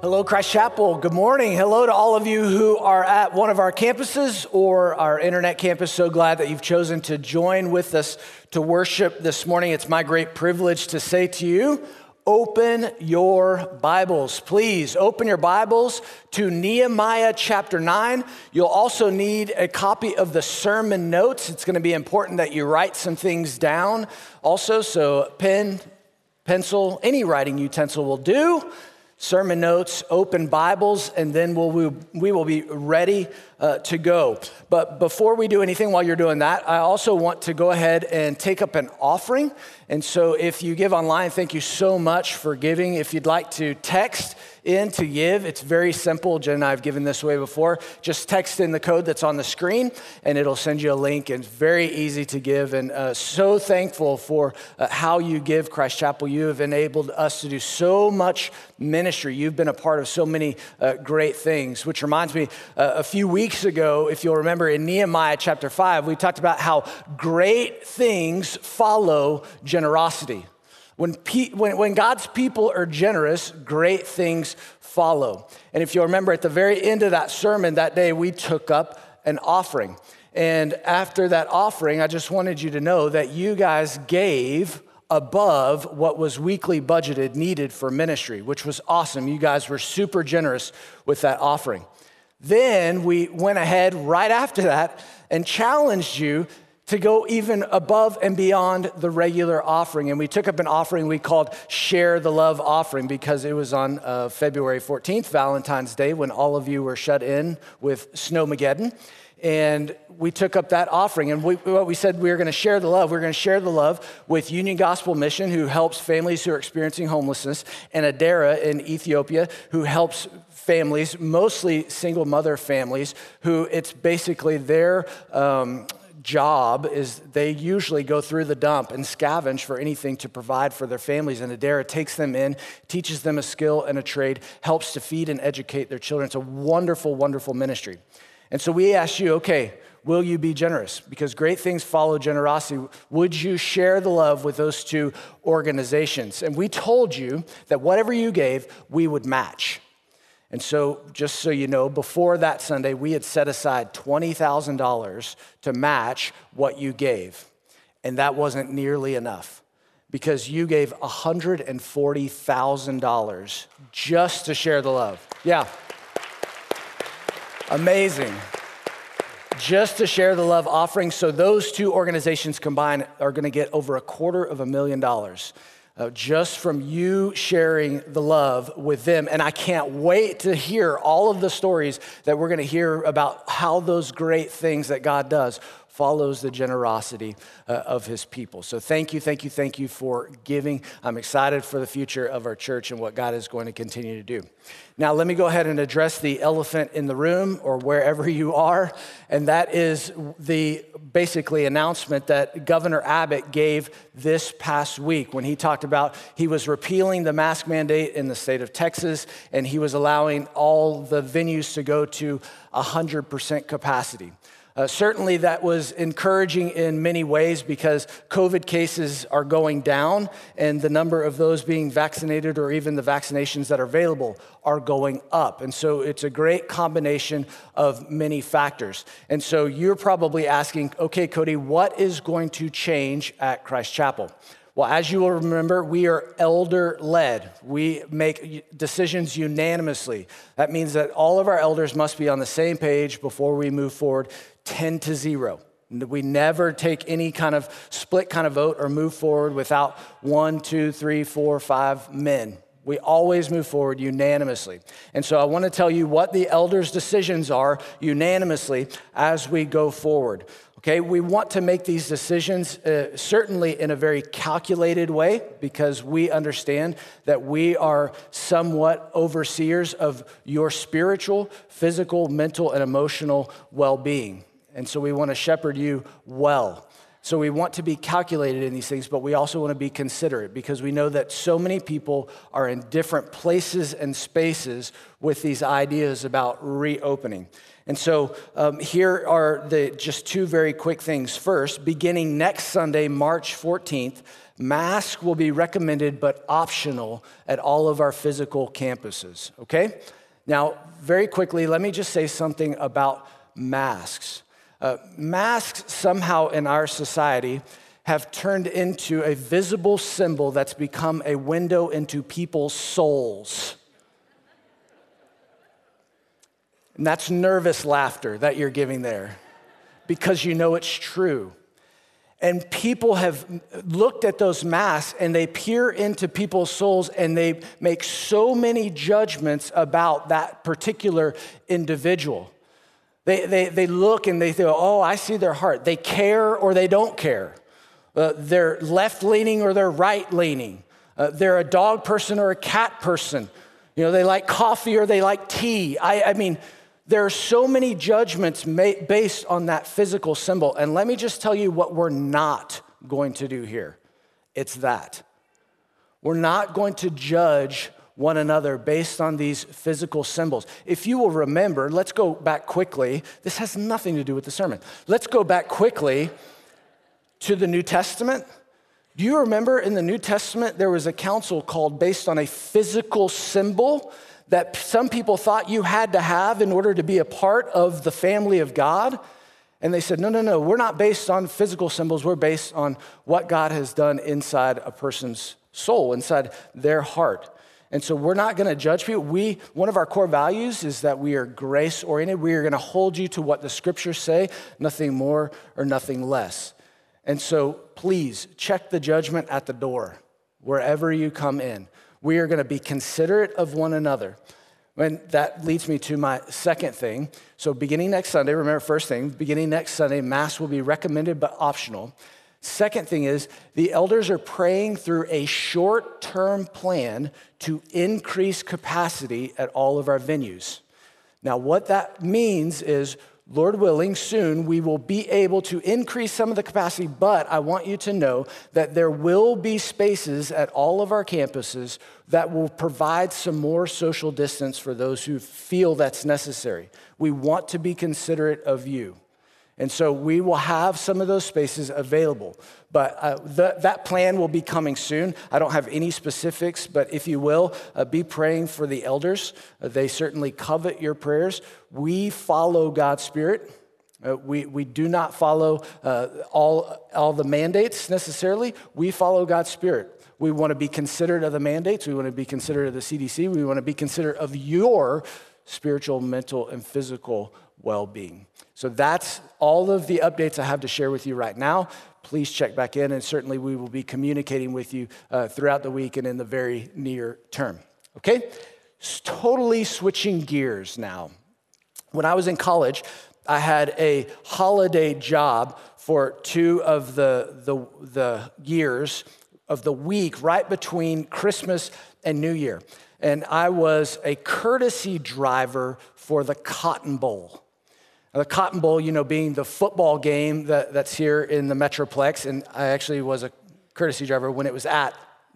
Hello, Christ Chapel. Good morning. Hello to all of you who are at one of our campuses or our internet campus. So glad that you've chosen to join with us to worship this morning. It's my great privilege to say to you, open your Bibles. Please open your Bibles to Nehemiah chapter 9. You'll also need a copy of the sermon notes. It's going to be important that you write some things down also. So, pen, pencil, any writing utensil will do sermon notes, open Bibles, and then we'll, we, will be ready uh, to go. But before we do anything while you're doing that, I also want to go ahead and take up an offering. And so if you give online, thank you so much for giving. If you'd like to text, in to give. It's very simple. Jen and I have given this away before. Just text in the code that's on the screen and it'll send you a link. And it's very easy to give. And uh, so thankful for uh, how you give Christ Chapel. You have enabled us to do so much ministry. You've been a part of so many uh, great things, which reminds me uh, a few weeks ago, if you'll remember in Nehemiah chapter 5, we talked about how great things follow generosity. When, pe- when, when God's people are generous, great things follow. And if you remember at the very end of that sermon that day, we took up an offering. And after that offering, I just wanted you to know that you guys gave above what was weekly budgeted needed for ministry, which was awesome. You guys were super generous with that offering. Then we went ahead right after that and challenged you to go even above and beyond the regular offering. And we took up an offering we called Share the Love Offering because it was on uh, February 14th, Valentine's Day, when all of you were shut in with Snowmageddon. And we took up that offering. And we, what we said, we were going to share the love. We are going to share the love with Union Gospel Mission, who helps families who are experiencing homelessness, and Adara in Ethiopia, who helps families, mostly single mother families, who it's basically their um, job is they usually go through the dump and scavenge for anything to provide for their families. And Adara takes them in, teaches them a skill and a trade, helps to feed and educate their children. It's a wonderful, wonderful ministry. And so we ask you, okay, will you be generous? Because great things follow generosity. Would you share the love with those two organizations? And we told you that whatever you gave, we would match. And so, just so you know, before that Sunday, we had set aside $20,000 to match what you gave. And that wasn't nearly enough because you gave $140,000 just to share the love. Yeah. Amazing. Just to share the love offering. So, those two organizations combined are going to get over a quarter of a million dollars uh, just from you sharing the love with them. And I can't wait to hear all of the stories that we're going to hear about how those great things that God does follows the generosity uh, of his people. So thank you, thank you, thank you for giving. I'm excited for the future of our church and what God is going to continue to do. Now, let me go ahead and address the elephant in the room or wherever you are, and that is the basically announcement that Governor Abbott gave this past week when he talked about he was repealing the mask mandate in the state of Texas and he was allowing all the venues to go to 100% capacity. Uh, certainly, that was encouraging in many ways because COVID cases are going down, and the number of those being vaccinated or even the vaccinations that are available are going up. And so, it's a great combination of many factors. And so, you're probably asking, okay, Cody, what is going to change at Christ Chapel? Well, as you will remember, we are elder led. We make decisions unanimously. That means that all of our elders must be on the same page before we move forward 10 to 0. We never take any kind of split kind of vote or move forward without one, two, three, four, five men. We always move forward unanimously. And so I want to tell you what the elders' decisions are unanimously as we go forward. Okay, we want to make these decisions uh, certainly in a very calculated way because we understand that we are somewhat overseers of your spiritual, physical, mental, and emotional well being. And so we want to shepherd you well. So we want to be calculated in these things, but we also want to be considerate because we know that so many people are in different places and spaces with these ideas about reopening. And so um, here are the just two very quick things. First, beginning next Sunday, March 14th, masks will be recommended but optional at all of our physical campuses, okay? Now, very quickly, let me just say something about masks. Uh, masks, somehow in our society, have turned into a visible symbol that's become a window into people's souls. And that's nervous laughter that you're giving there because you know it's true. And people have looked at those masks and they peer into people's souls and they make so many judgments about that particular individual. They, they, they look and they think, oh, I see their heart. They care or they don't care. Uh, they're left leaning or they're right leaning. Uh, they're a dog person or a cat person. You know, they like coffee or they like tea. I, I mean, there are so many judgments based on that physical symbol. And let me just tell you what we're not going to do here it's that. We're not going to judge one another based on these physical symbols. If you will remember, let's go back quickly. This has nothing to do with the sermon. Let's go back quickly to the New Testament. Do you remember in the New Testament there was a council called based on a physical symbol? that some people thought you had to have in order to be a part of the family of God. And they said, no, no, no, we're not based on physical symbols. We're based on what God has done inside a person's soul, inside their heart. And so we're not going to judge people. We, one of our core values is that we are grace oriented. We are going to hold you to what the scriptures say, nothing more or nothing less. And so please check the judgment at the door wherever you come in. We are going to be considerate of one another. And that leads me to my second thing. So, beginning next Sunday, remember, first thing, beginning next Sunday, Mass will be recommended but optional. Second thing is, the elders are praying through a short term plan to increase capacity at all of our venues. Now, what that means is Lord willing, soon we will be able to increase some of the capacity, but I want you to know that there will be spaces at all of our campuses that will provide some more social distance for those who feel that's necessary. We want to be considerate of you. And so we will have some of those spaces available. But uh, the, that plan will be coming soon. I don't have any specifics, but if you will, uh, be praying for the elders. Uh, they certainly covet your prayers. We follow God's Spirit. Uh, we, we do not follow uh, all, all the mandates necessarily. We follow God's Spirit. We want to be considerate of the mandates. We want to be considerate of the CDC. We want to be considerate of your spiritual, mental, and physical well being. So that's all of the updates I have to share with you right now. Please check back in, and certainly we will be communicating with you uh, throughout the week and in the very near term. Okay? It's Totally switching gears now. When I was in college, I had a holiday job for two of the, the, the years of the week right between Christmas and New Year. And I was a courtesy driver for the Cotton Bowl. The Cotton Bowl, you know, being the football game that, that's here in the Metroplex, and I actually was a courtesy driver when it was at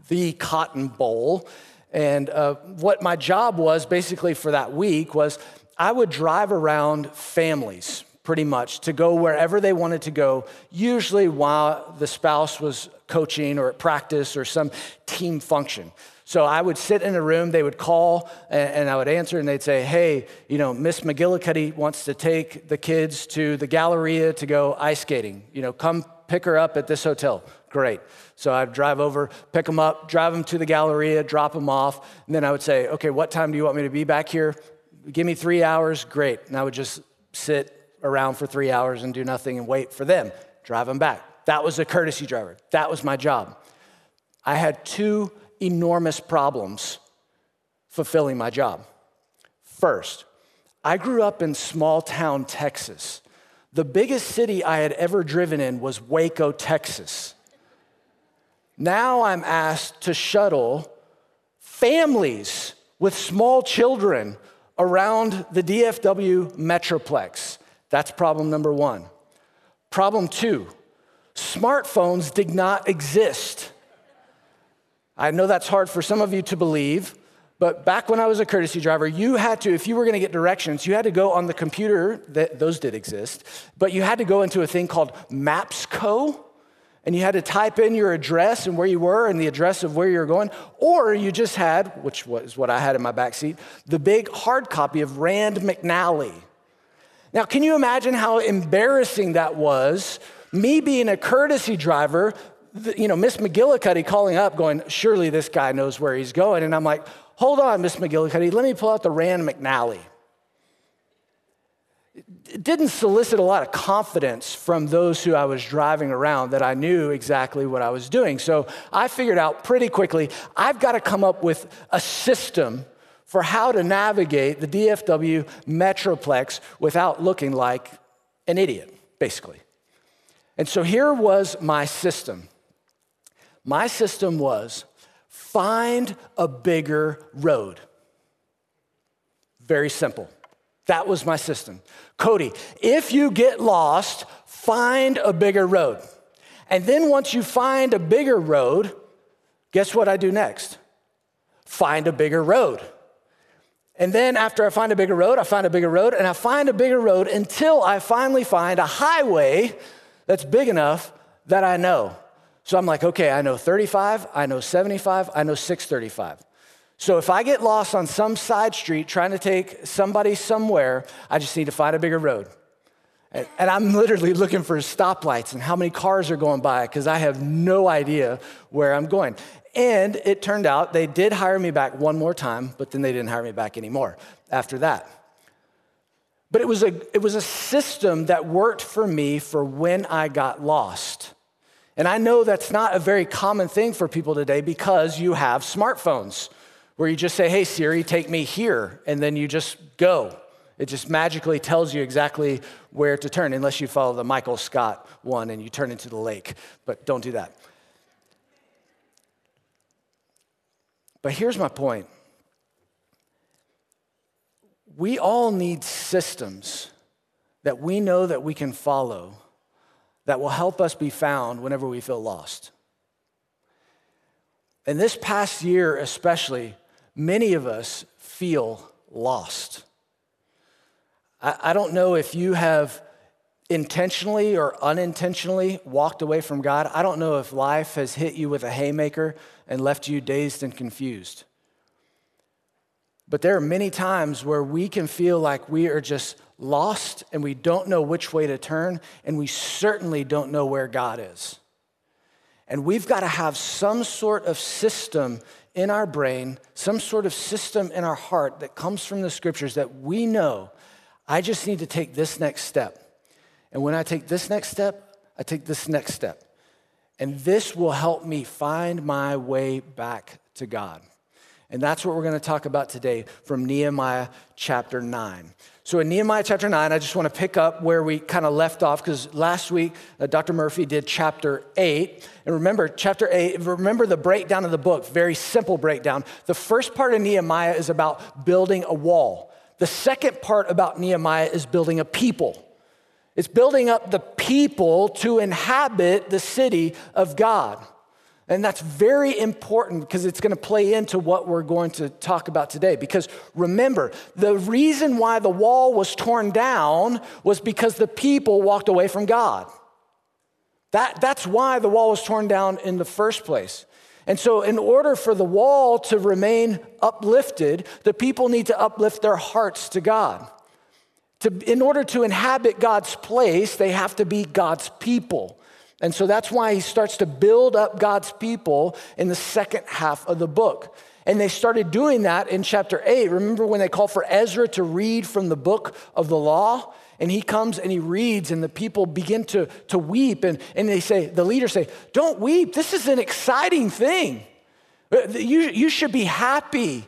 the Cotton Bowl. And uh, what my job was basically for that week was I would drive around families pretty much to go wherever they wanted to go, usually while the spouse was coaching or at practice or some team function. So I would sit in a room, they would call, and, I would answer, and they'd say, Hey, you know, Miss McGillicuddy wants to take the kids to the Galleria to go ice skating. You know, come pick her up at this hotel. Great. So I'd drive over, pick them up, drive them to the Galleria, drop them off, and then I would say, Okay, what time do you want me to be back here? Give me three hours. Great. And I would just sit around for three hours and do nothing and wait for them, drive them back. That was a courtesy driver. That was my job. I had two enormous problems fulfilling my job. First, I grew up in small town Texas. The biggest city I had ever driven in was Waco, Texas. Now I'm asked to shuttle families with small children around the DFW Metroplex. That's problem number one. Problem two smartphones did not exist. I know that's hard for some of you to believe, but back when I was a courtesy driver, you had to, if you were going to get directions, you had to go on the computer, that, those did exist, but you had to go into a thing called MapsCo. and you had to type in your address and where you were and the address of where you were going, or you just had, which was what I had in my back seat, the big hard copy of Rand McNally. Now, can you imagine how embarrassing that was? Me being a courtesy driver, you know, Miss McGillicuddy calling up, going, surely this guy knows where he's going. And I'm like, hold on, Miss McGillicuddy, let me pull out the Rand McNally it didn't solicit a lot of confidence from those who I was driving around that I knew exactly what I was doing. So I figured out pretty quickly I've got to come up with a system for how to navigate the DFW Metroplex without looking like an idiot, basically. And so here was my system. My system was find a bigger road. Very simple. That was my system. Cody, if you get lost, find a bigger road. And then once you find a bigger road, guess what I do next? Find a bigger road. And then after I find a bigger road, I find a bigger road, and I find a bigger road until I finally find a highway that's big enough that I know. So I'm like, okay, I know 35, I know 75, I know 635. So if I get lost on some side street trying to take somebody somewhere, I just need to find a bigger road. And, I'm literally looking for stoplights and how many cars are going by because I have no idea where I'm going. And it turned out they did hire me back one more time, but then they didn't hire me back anymore after that. But it was a, it was a system that worked for me for when I got lost. And I know that's not a very common thing for people today because you have smartphones where you just say, Hey, Siri, take me here, and then you just go. It just magically tells you exactly where to turn, unless you follow the Michael Scott one and you turn into the lake. But don't do that. But here's my point we all need systems that we know that we can follow that will help us be found whenever we feel lost. And this past year, especially, many of us feel lost. I, I don't know if you have intentionally or unintentionally walked away from God. I don't know if life has hit you with a haymaker and left you dazed and confused. But there are many times where we can feel like we are just lost and we don't know which way to turn, and we certainly don't know where God is. And we've got to have some sort of system in our brain, some sort of system in our heart that comes from the scriptures that we know I just need to take this next step. And when I take this next step, I take this next step. And this will help me find my way back to God. And that's what we're going to talk about today from Nehemiah chapter 9. So, in Nehemiah chapter 9, I just want to pick up where we kind of left off because last week uh, Dr. Murphy did chapter 8. And remember, chapter 8, remember the breakdown of the book, very simple breakdown. The first part of Nehemiah is about building a wall, the second part about Nehemiah is building a people. It's building up the people to inhabit the city of God. And that's very important because it's going to play into what we're going to talk about today. Because remember, the reason why the wall was torn down was because the people walked away from God. That, that's why the wall was torn down in the first place. And so, in order for the wall to remain uplifted, the people need to uplift their hearts to God. To, in order to inhabit God's place, they have to be God's people. And so that's why he starts to build up God's people in the second half of the book. And they started doing that in chapter 8. Remember when they called for Ezra to read from the book of the law? And he comes and he reads, and the people begin to, to weep. And, and they say, the leaders say, Don't weep. This is an exciting thing. Uh, you, you should be happy.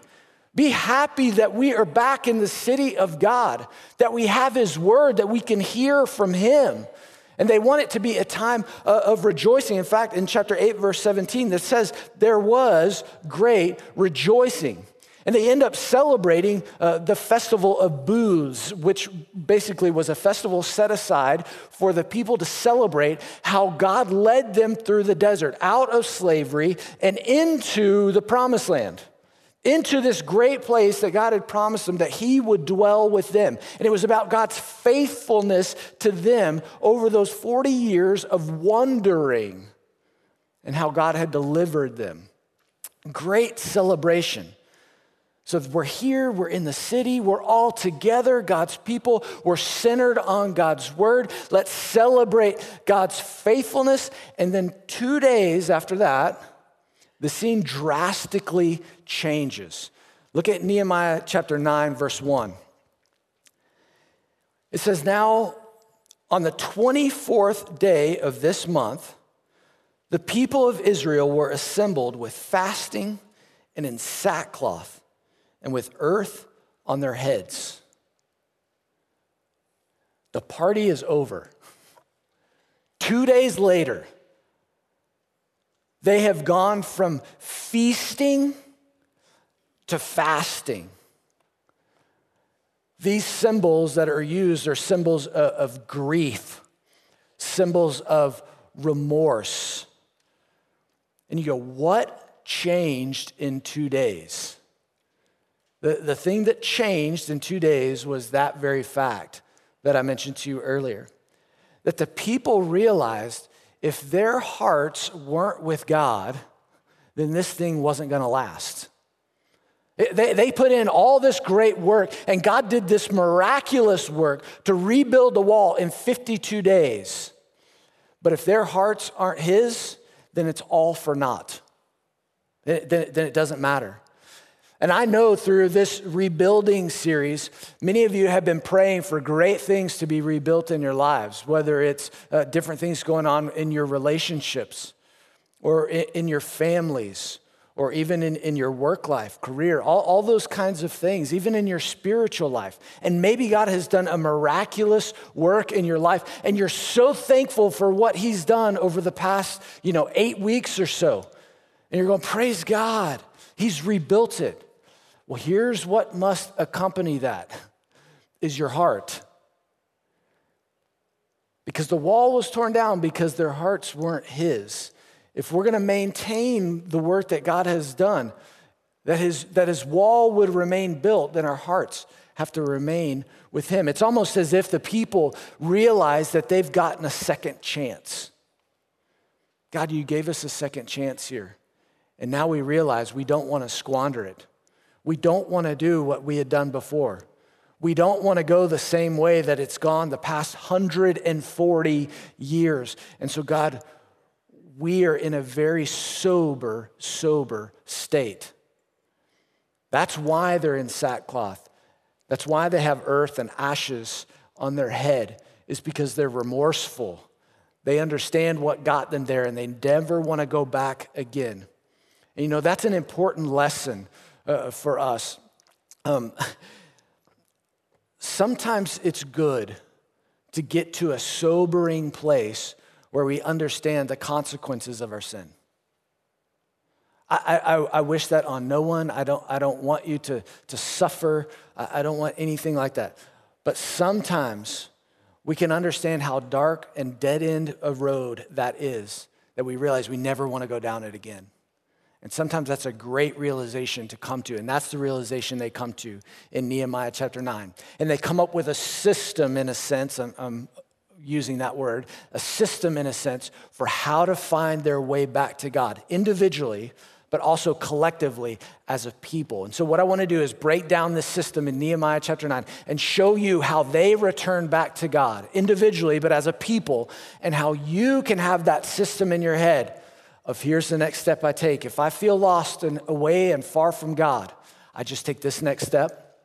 Be happy that we are back in the city of God, that we have his word, that we can hear from him. And they want it to be a time uh, of rejoicing. In fact, in chapter 8, verse 17, that says, There was great rejoicing. And they end up celebrating uh, the festival of booths, which basically was a festival set aside for the people to celebrate how God led them through the desert, out of slavery, and into the promised land into this great place that God had promised them that He would dwell with them. And it was about God's faithfulness to them over those 40 years of wandering and how God had delivered them. Great celebration. So we're here, we're in the city, we're all together, God's people, we're centered on God's word. Let's celebrate God's faithfulness. And then two days after that, the scene drastically changes. Look at Nehemiah chapter 9, verse 1. It says, Now on the 24th day of this month, the people of Israel were assembled with fasting and in sackcloth and with earth on their heads. The party is over. Two days later, they have gone from feasting to fasting. These symbols that are used are symbols of, grief, symbols of remorse. And you go, what changed in two days? The, the thing that changed in two days was that very fact that I mentioned to you earlier. That the people realized if their hearts weren't with God, then this thing wasn't gonna last. They, they put in all this great work, and God did this miraculous work to rebuild the wall in 52 days. But if their hearts aren't His, then it's all for naught. Then, then it doesn't matter. And I know through this rebuilding series, many of you have been praying for great things to be rebuilt in your lives, whether it's uh, different things going on in your relationships or in, in your families or even in, in your work life, career, all, all those kinds of things, even in your spiritual life. And maybe God has done a miraculous work in your life, and you're so thankful for what He's done over the past, you know, eight weeks or so. And you're going, praise God, He's rebuilt it. Well, here's what must accompany that is your heart. Because the wall was torn down because their hearts weren't his. If we're going to maintain the work that God has done, that his, that his wall would remain built, then our hearts have to remain with him. It's almost as if the people realize that they've gotten a second chance. God, you gave us a second chance here. And now we realize we don't want to squander it. We don't want to do what we had done before. We don't want to go the same way that it's gone the past 140 years. And so, God, we are in a very sober, sober state. That's why they're in sackcloth. That's why they have earth and ashes on their head, is because they're remorseful. They understand what got them there and they never want to go back again. And you know, that's an important lesson uh, for us. Um, sometimes it's good to get to a sobering place where we understand the consequences of our sin. I, I, I, wish that on no one. I don't, I don't want you to, to suffer. I, I don't want anything like that. But sometimes we can understand how dark and dead end a road that is, that we realize we never want to go down it again. And sometimes that's a great realization to come to. And that's the realization they come to in Nehemiah chapter 9. And they come up with a system, in a sense, I'm, I'm, using that word, a system, in a sense, for how to find their way back to God individually, but also collectively as a people. And so, what I want to do is break down this system in Nehemiah chapter 9 and show you how they return back to God individually, but as a people, and how you can have that system in your head of here's the next step I take. If I feel lost and away and far from God, I just take this next step,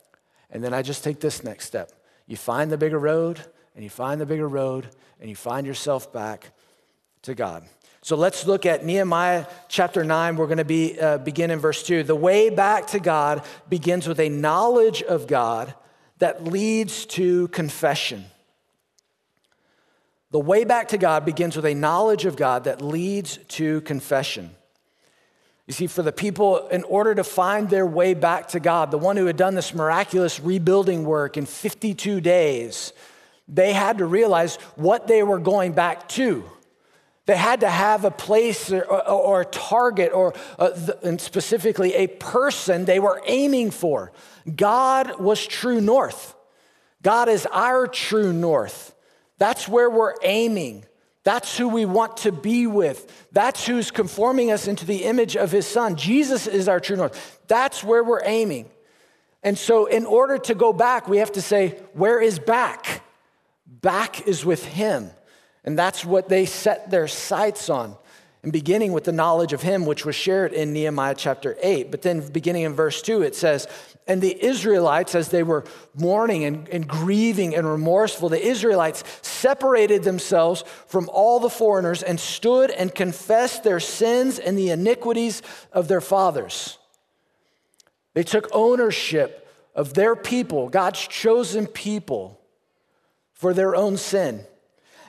and then I just take this next step. You find the bigger road, and you find the bigger road, and you find yourself back to God. So let's look at Nehemiah chapter 9. We're going to be, uh, begin in verse 2. The way back to God begins with a knowledge of God that leads to confession. The way back to God begins with a knowledge of God that leads to confession. You see, for the people, in order to find their way back to God, the one who had done this miraculous rebuilding work in 52 days, they had to realize what they were going back to. They had to have a place or, or, or a target, or uh, and specifically a person they were aiming for. God was true north. God is our true north. That's where we're aiming. That's who we want to be with. That's who's conforming us into the image of his son. Jesus is our true north. That's where we're aiming. And so, in order to go back, we have to say, Where is back? Back is with him. And that's what they set their sights on. And beginning with the knowledge of him, which was shared in Nehemiah chapter 8. But then, beginning in verse 2, it says, And the Israelites, as they were mourning and, and grieving and remorseful, the Israelites separated themselves from all the foreigners and stood and confessed their sins and the iniquities of their fathers. They took ownership of their people, God's chosen people, for their own sin.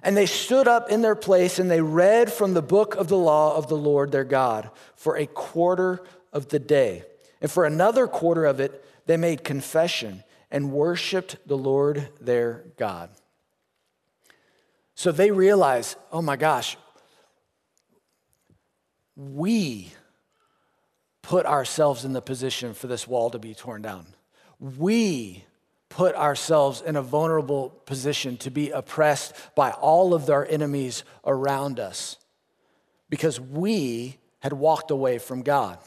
And they stood up in their place and they read from the book of the law of the Lord their God for a quarter of the day. And for another quarter of it, they made confession and worshiped the Lord their God. So they realized, oh my gosh, we put ourselves in the position for this wall to be torn down. We put ourselves in a vulnerable position to be oppressed by all of our enemies around us because we had walked away from God.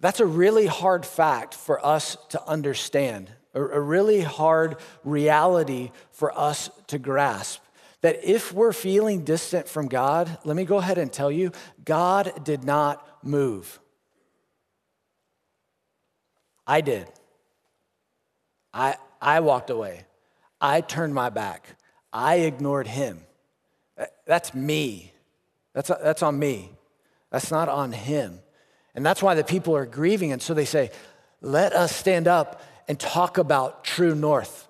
That's a really hard fact for us to understand, a, really hard reality for us to grasp. That if we're feeling distant from God, let me go ahead and tell you, God did not move. I did. I, I walked away. I turned my back. I ignored him. That's me. That's, that's on me. That's not on him. And that's why the people are grieving. And so they say, let us stand up and talk about true north.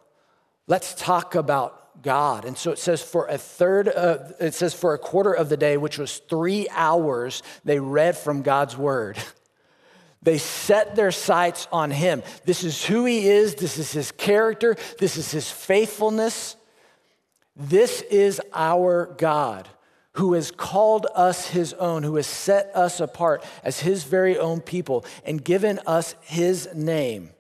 Let's talk about God. And so it says for a third, of, it says for a quarter of the day, which was three hours, they read from God's word. They set their sights on him. This is who he is. This is his character. This is his faithfulness. This is our God who has called us his own, who has set us apart as his very own people and given us his name.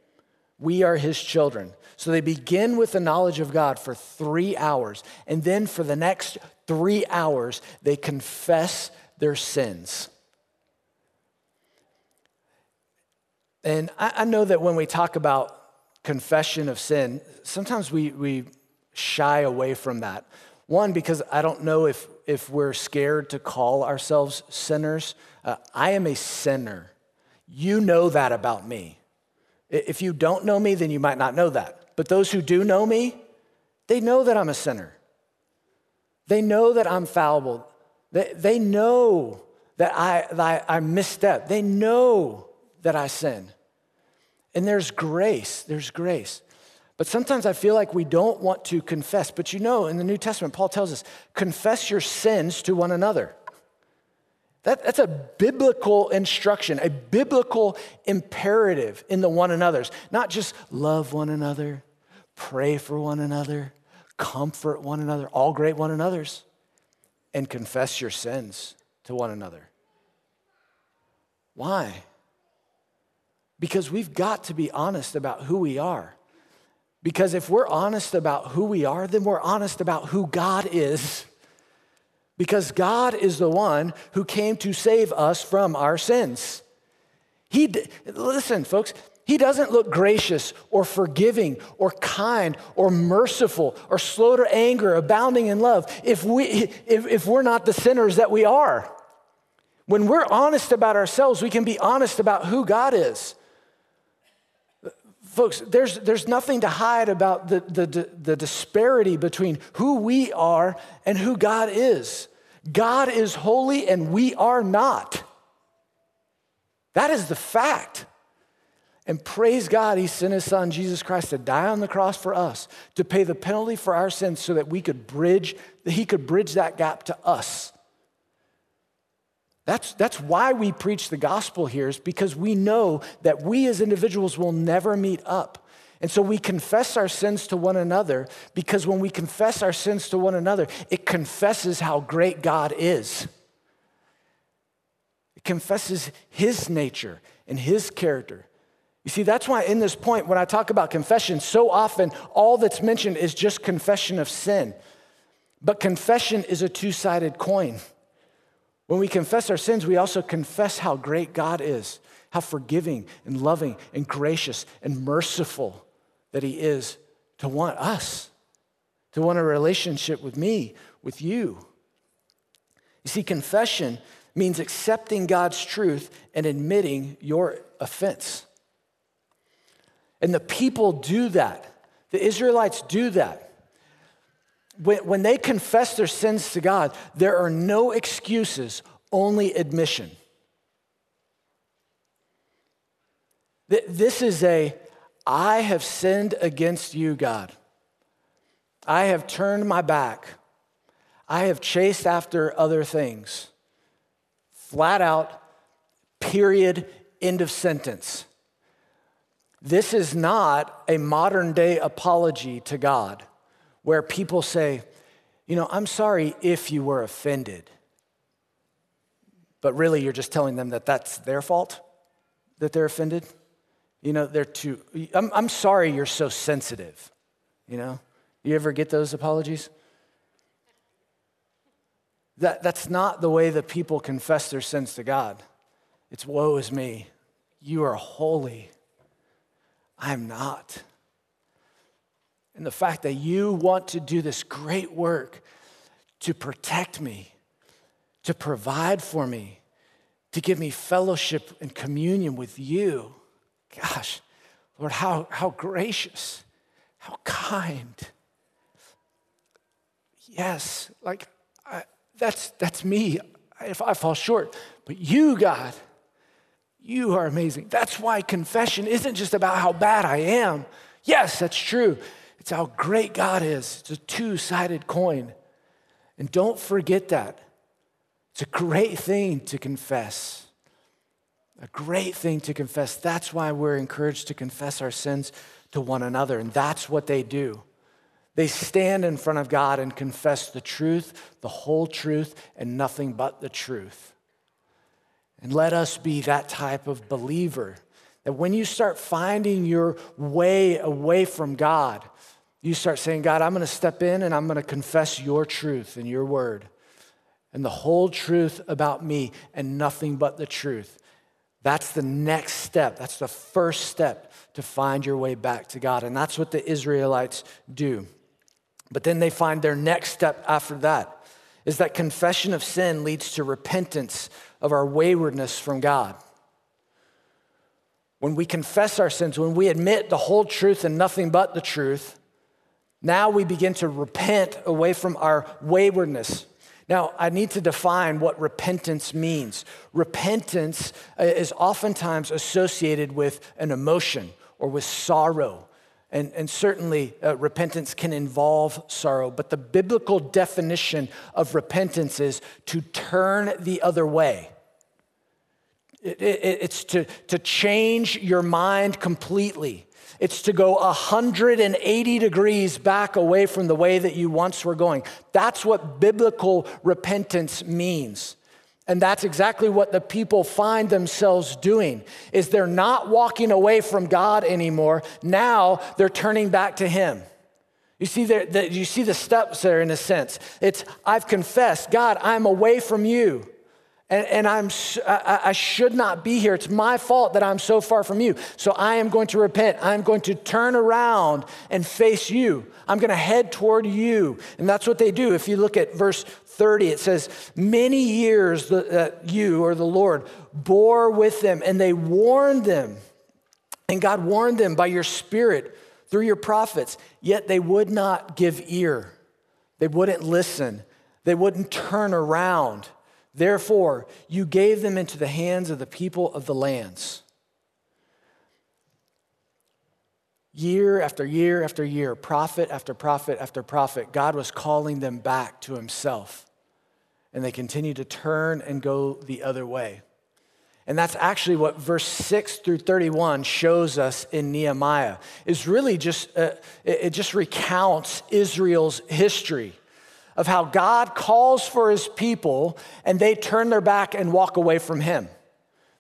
We are his children. So they begin with the knowledge of God for three hours. And then for the next three hours, they confess their sins. And I, know that when we talk about confession of sin, sometimes we, we shy away from that. One, because I don't know if, if we're scared to call ourselves sinners. Uh, I am a sinner. You know that about me. If you don't know me, then you might not know that. But those who do know me, they know that I'm a sinner. They know that I'm fallible. They, they know that I, that I, misstep. They know that I sin. And there's grace, there's grace. But sometimes I feel like we don't want to confess. But you know, in the New Testament, Paul tells us confess your sins to one another. That, that's a biblical instruction, a biblical imperative in the one another's. Not just love one another, pray for one another, comfort one another, all great one another's, and confess your sins to one another. Why? Because we've got to be honest about who we are. Because if we're honest about who we are, then we're honest about who God is. Because God is the one who came to save us from our sins. He, listen, folks, he doesn't look gracious or forgiving or kind or merciful or slow to anger, abounding in love if, we, if, if we're not the sinners that we are. When we're honest about ourselves, we can be honest about who God is. Folks, there's, there's nothing to hide about the, the, the disparity between who we are and who God is. God is holy and we are not. That is the fact. And praise God, He sent His Son, Jesus Christ, to die on the cross for us, to pay the penalty for our sins so that we could bridge, that He could bridge that gap to us. That's, that's why we preach the gospel here, is because we know that we as individuals will never meet up. And so we confess our sins to one another because when we confess our sins to one another, it confesses how great God is. It confesses His nature and His character. You see, that's why in this point, when I talk about confession, so often all that's mentioned is just confession of sin. But confession is a two sided coin. When we confess our sins, we also confess how great God is, how forgiving and loving and gracious and merciful that He is to want us, to want a relationship with me, with you. You see, confession means accepting God's truth and admitting your offense. And the people do that. The Israelites do that. When, they confess their sins to God, there are no excuses, only admission. This is a, I have sinned against you, God. I have turned my back. I have chased after other things. Flat out, period, end of sentence. This is not a modern day apology to God where people say, you know, I'm sorry if you were offended. But really, you're just telling them that that's their fault that they're offended. You know, they're too, I'm, I'm sorry you're so sensitive. You know, you ever get those apologies? That, that's not the way that people confess their sins to God. It's woe is me. You are holy. I'm not. And the fact that you want to do this great work to protect me, to provide for me, to give me fellowship and communion with you. Gosh, Lord, how, how gracious, how kind. Yes, like I, that's, that's me if I fall short. But you, God, you are amazing. That's why confession isn't just about how bad I am. Yes, that's true. It's how great God is. It's a two sided coin. And don't forget that. It's a great thing to confess. A great thing to confess. That's why we're encouraged to confess our sins to one another. And that's what they do. They stand in front of God and confess the truth, the whole truth, and nothing but the truth. And let us be that type of believer that when you start finding your way away from God, you start saying, God, I'm going to step in and I'm going to confess your truth and your word and the whole truth about me and nothing but the truth. That's the next step. That's the first step to find your way back to God. And that's what the Israelites do. But then they find their next step after that is that confession of sin leads to repentance of our waywardness from God. When we confess our sins, when we admit the whole truth and nothing but the truth, now we begin to repent away from our waywardness. Now, I need to define what repentance means. Repentance uh, is oftentimes associated with an emotion or with sorrow. And, and certainly, uh, repentance can involve sorrow, but the biblical definition of repentance is to turn the other way. It, it, it's to, to change your mind completely. It's to go 180 degrees back away from the way that you once were going. That's what biblical repentance means. And that's exactly what the people find themselves doing is they're not walking away from God anymore. Now they're turning back to him. You see, the, the, you see the steps there in a sense. It's, I've confessed, God, I'm away from you. And, and I'm, I, I should not be here. It's my fault that I'm so far from you. So I am going to repent. I'm going to turn around and face you. I'm going to head toward you. And that's what they do. If you look at verse 30, it says, Many years that uh, you or the Lord bore with them, and they warned them. And God warned them by your spirit through your prophets, yet they would not give ear. They wouldn't listen. They wouldn't turn around. Therefore, you gave them into the hands of the people of the lands. Year after year after year, prophet after prophet after prophet, God was calling them back to himself. And they continued to turn and go the other way. And that's actually what verse 6 through 31 shows us in Nehemiah. Is really just uh, it just recounts Israel's history of how God calls for his people and they turn their back and walk away from him.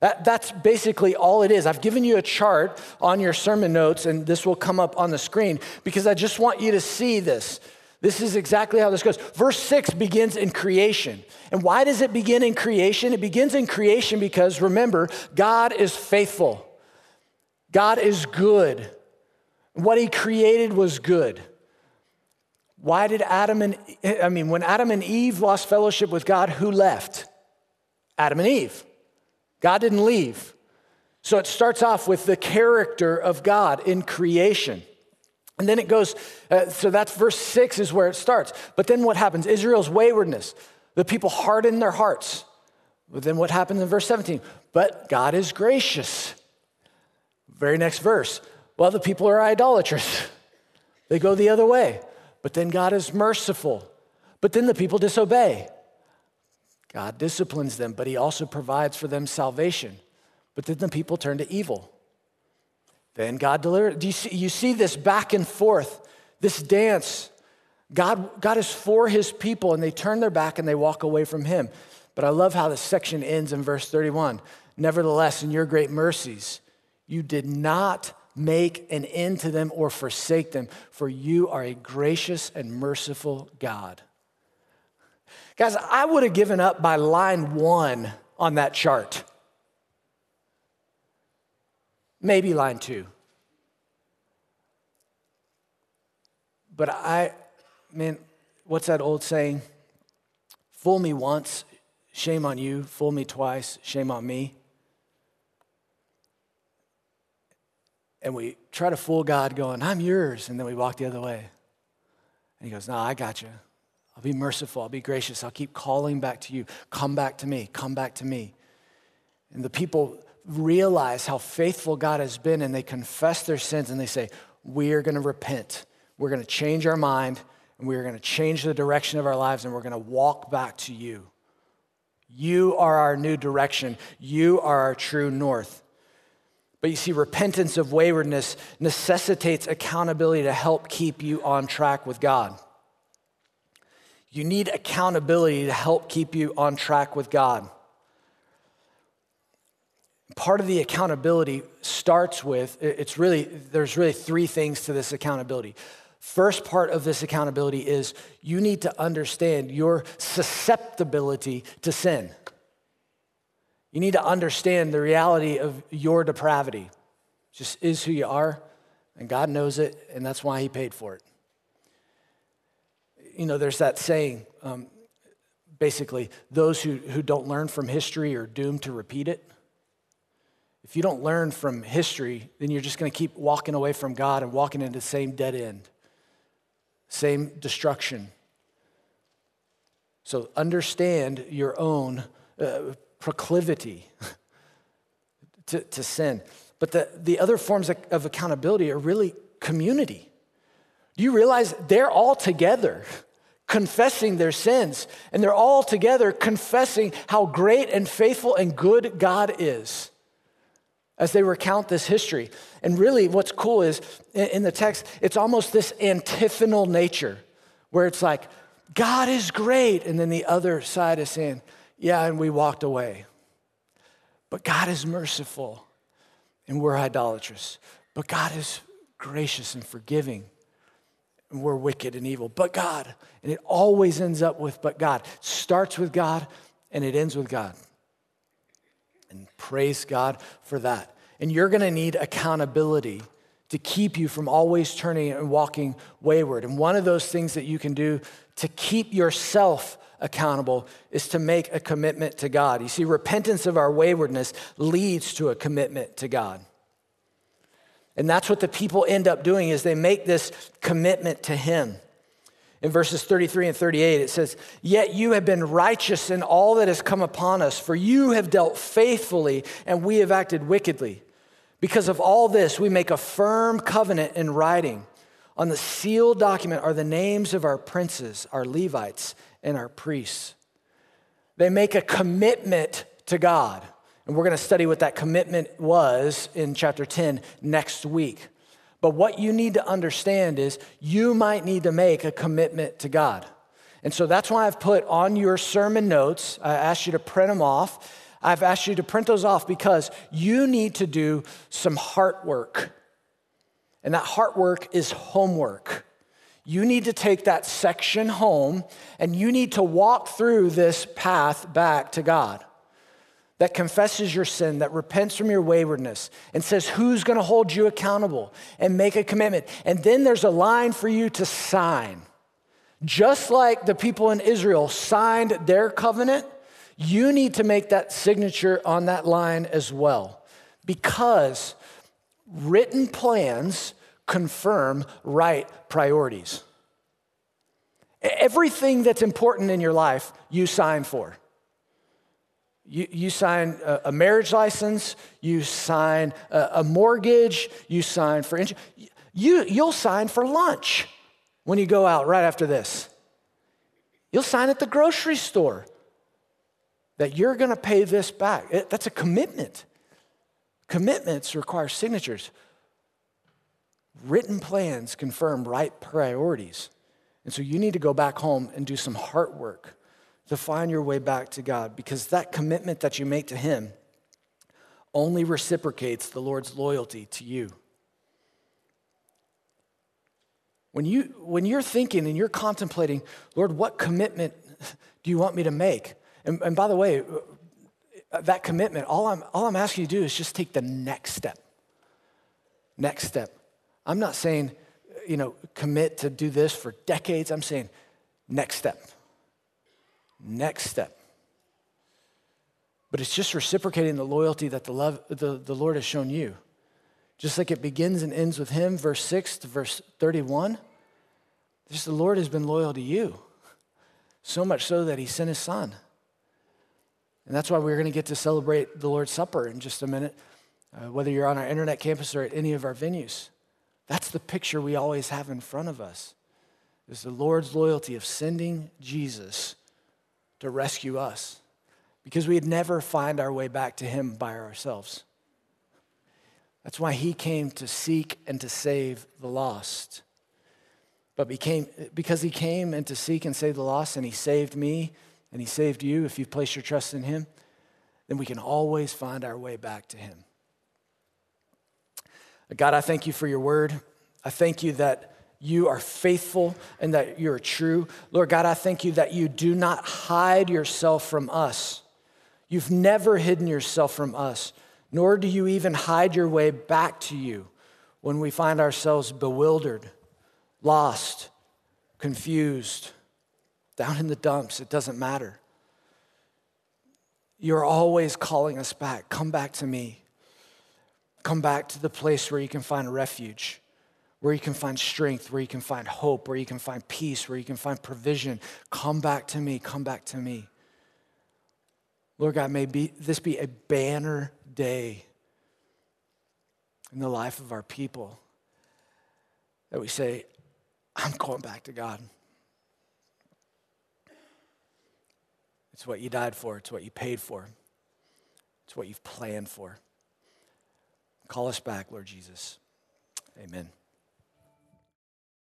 That, that's basically all it is. I've given you a chart on your sermon notes, and this will come up on the screen because I just want you to see this. This is exactly how this goes. Verse 6 begins in creation. And why does it begin in creation? It begins in creation because remember, God is faithful, God is good. What he created was good. Why did Adam and I mean when Adam and Eve lost fellowship with God, who left? Adam and Eve. God didn't leave. So it starts off with the character of God in creation. And then it goes, uh, so that's verse six is where it starts. But then what happens? Israel's waywardness. The people harden their hearts. But then what happens in verse 17? But God is gracious. Very next verse. Well, the people are idolaters. They go the other way. But then God is merciful. But then the people disobey. God disciplines them, but He also provides for them salvation. But then the people turn to evil. Then God delivers. Do you see, you see this back and forth, this dance. God, God is for his people, and they turn their back and they walk away from him. But I love how this section ends in verse 31. Nevertheless, in your great mercies, you did not make an end to them or forsake them, for you are a gracious and merciful God. Guys, I would have given up by line one on that chart. Maybe line two. But I, man, what's that old saying? Fool me once, shame on you. Fool me twice, shame on me. And we try to fool God going, I'm yours. And then we walk the other way. And he goes, No, I got you. I'll be merciful. I'll be gracious. I'll keep calling back to you. Come back to me. Come back to me. And the people realize how faithful God has been and they confess their sins and they say, We are going to repent. We're going to change our mind and we're going to change the direction of our lives and we're going to walk back to you. You are our new direction. You are our true north. But you see, repentance of waywardness necessitates accountability to help keep you on track with God. You need accountability to help keep you on track with God. Part of the accountability starts with it's really, there's really three things to this accountability. First part of this accountability is you need to understand your susceptibility to sin. You need to understand the reality of your depravity. It just is who you are, and God knows it, and that's why He paid for it. You know, there's that saying um, basically, those who, who don't learn from history are doomed to repeat it. If you don't learn from history, then you're just going to keep walking away from God and walking into the same dead end, same destruction. So understand your own uh, proclivity to, to sin. But the, the other forms of, accountability are really community. Do you realize they're all together confessing their sins, and they're all together confessing how great and faithful and good God is as they recount this history. And really, what's cool is in the text, it's almost this antiphonal nature where it's like, God is great. And then the other side is saying, yeah, and we walked away. But God is merciful, and we're idolatrous. But God is gracious and forgiving, and we're wicked and evil. But God, and it always ends up with but God. It starts with God, and it ends with God. And praise God for that. And you're going to need accountability to keep you from always turning and walking wayward. And one of those things that you can do to keep yourself accountable is to make a commitment to God. You see, repentance of our waywardness leads to a commitment to God. And that's what the people end up doing is they make this commitment to him. In verses 33 and 38 it says, "Yet you have been righteous in all that has come upon us, for you have dealt faithfully and we have acted wickedly. Because of all this we make a firm covenant in writing. On the sealed document are the names of our princes, our Levites, and our priests. They make a commitment to God. And we're going to study what that commitment was in chapter 10 next week. But what you need to understand is you might need to make a commitment to God. And so that's why I've put on your sermon notes, I asked you to print them off. I've asked you to print those off because you need to do some heart work. And that heart work is homework. You need to take that section home and you need to walk through this path back to God that confesses your sin, that repents from your waywardness, and says who's to hold you accountable and make a commitment. And then there's a line for you to sign. Just like the people in Israel signed their covenant, you need to make that signature on that line as well. Because written plans confirm right priorities. Everything that's important in your life, you sign for. You, you sign a, a marriage license, you sign a, a mortgage, you sign for, you, you'll sign for lunch when you go out right after this. You'll sign at the grocery store that you're going to pay this back. It, that's a commitment. Commitments require signatures. Written plans confirm right priorities. And so you need to go back home and do some heart work to find your way back to God because that commitment that you make to Him only reciprocates the Lord's loyalty to you. When, you, when you're thinking and you're contemplating, Lord, what commitment do you want me to make? And, and by the way, that commitment, all I'm, all I'm asking you to do is just take the next step. Next step. I'm not saying, you know, commit to do this for decades. I'm saying, next step. Next step. But it's just reciprocating the loyalty that the, love, the, the Lord has shown you. Just like it begins and ends with Him, verse 6 to verse 31. Just the Lord has been loyal to you. So much so that He sent His Son. And that's why we're going to get to celebrate the Lord's Supper in just a minute, uh, whether you're on our internet campus or at any of our venues. That's the picture we always have in front of us. Is the Lord's loyalty of sending Jesus to rescue us because we'd never find our way back to Him by ourselves. That's why He came to seek and to save the lost. But became, because He came and to seek and save the lost, and He saved me and He saved you if you've placed your trust in Him, then we can always find our way back to Him. God, I thank you for your word. I thank you that you are faithful and that you're true. Lord God, I thank you that you do not hide yourself from us. You've never hidden yourself from us, nor do you even hide your way back to you when we find ourselves bewildered, lost, confused, down in the dumps. It doesn't matter. You're always calling us back. Come back to me. Come back to the place where you can find refuge where you can find strength, where you can find hope, where you can find peace, where you can find provision. Come back to me, come back to me. Lord God, may be, this be a banner day in the life of our people that we say, I'm going back to God. It's what you died for, it's what you paid for, it's what you've planned for. Call us back, Lord Jesus. Amen.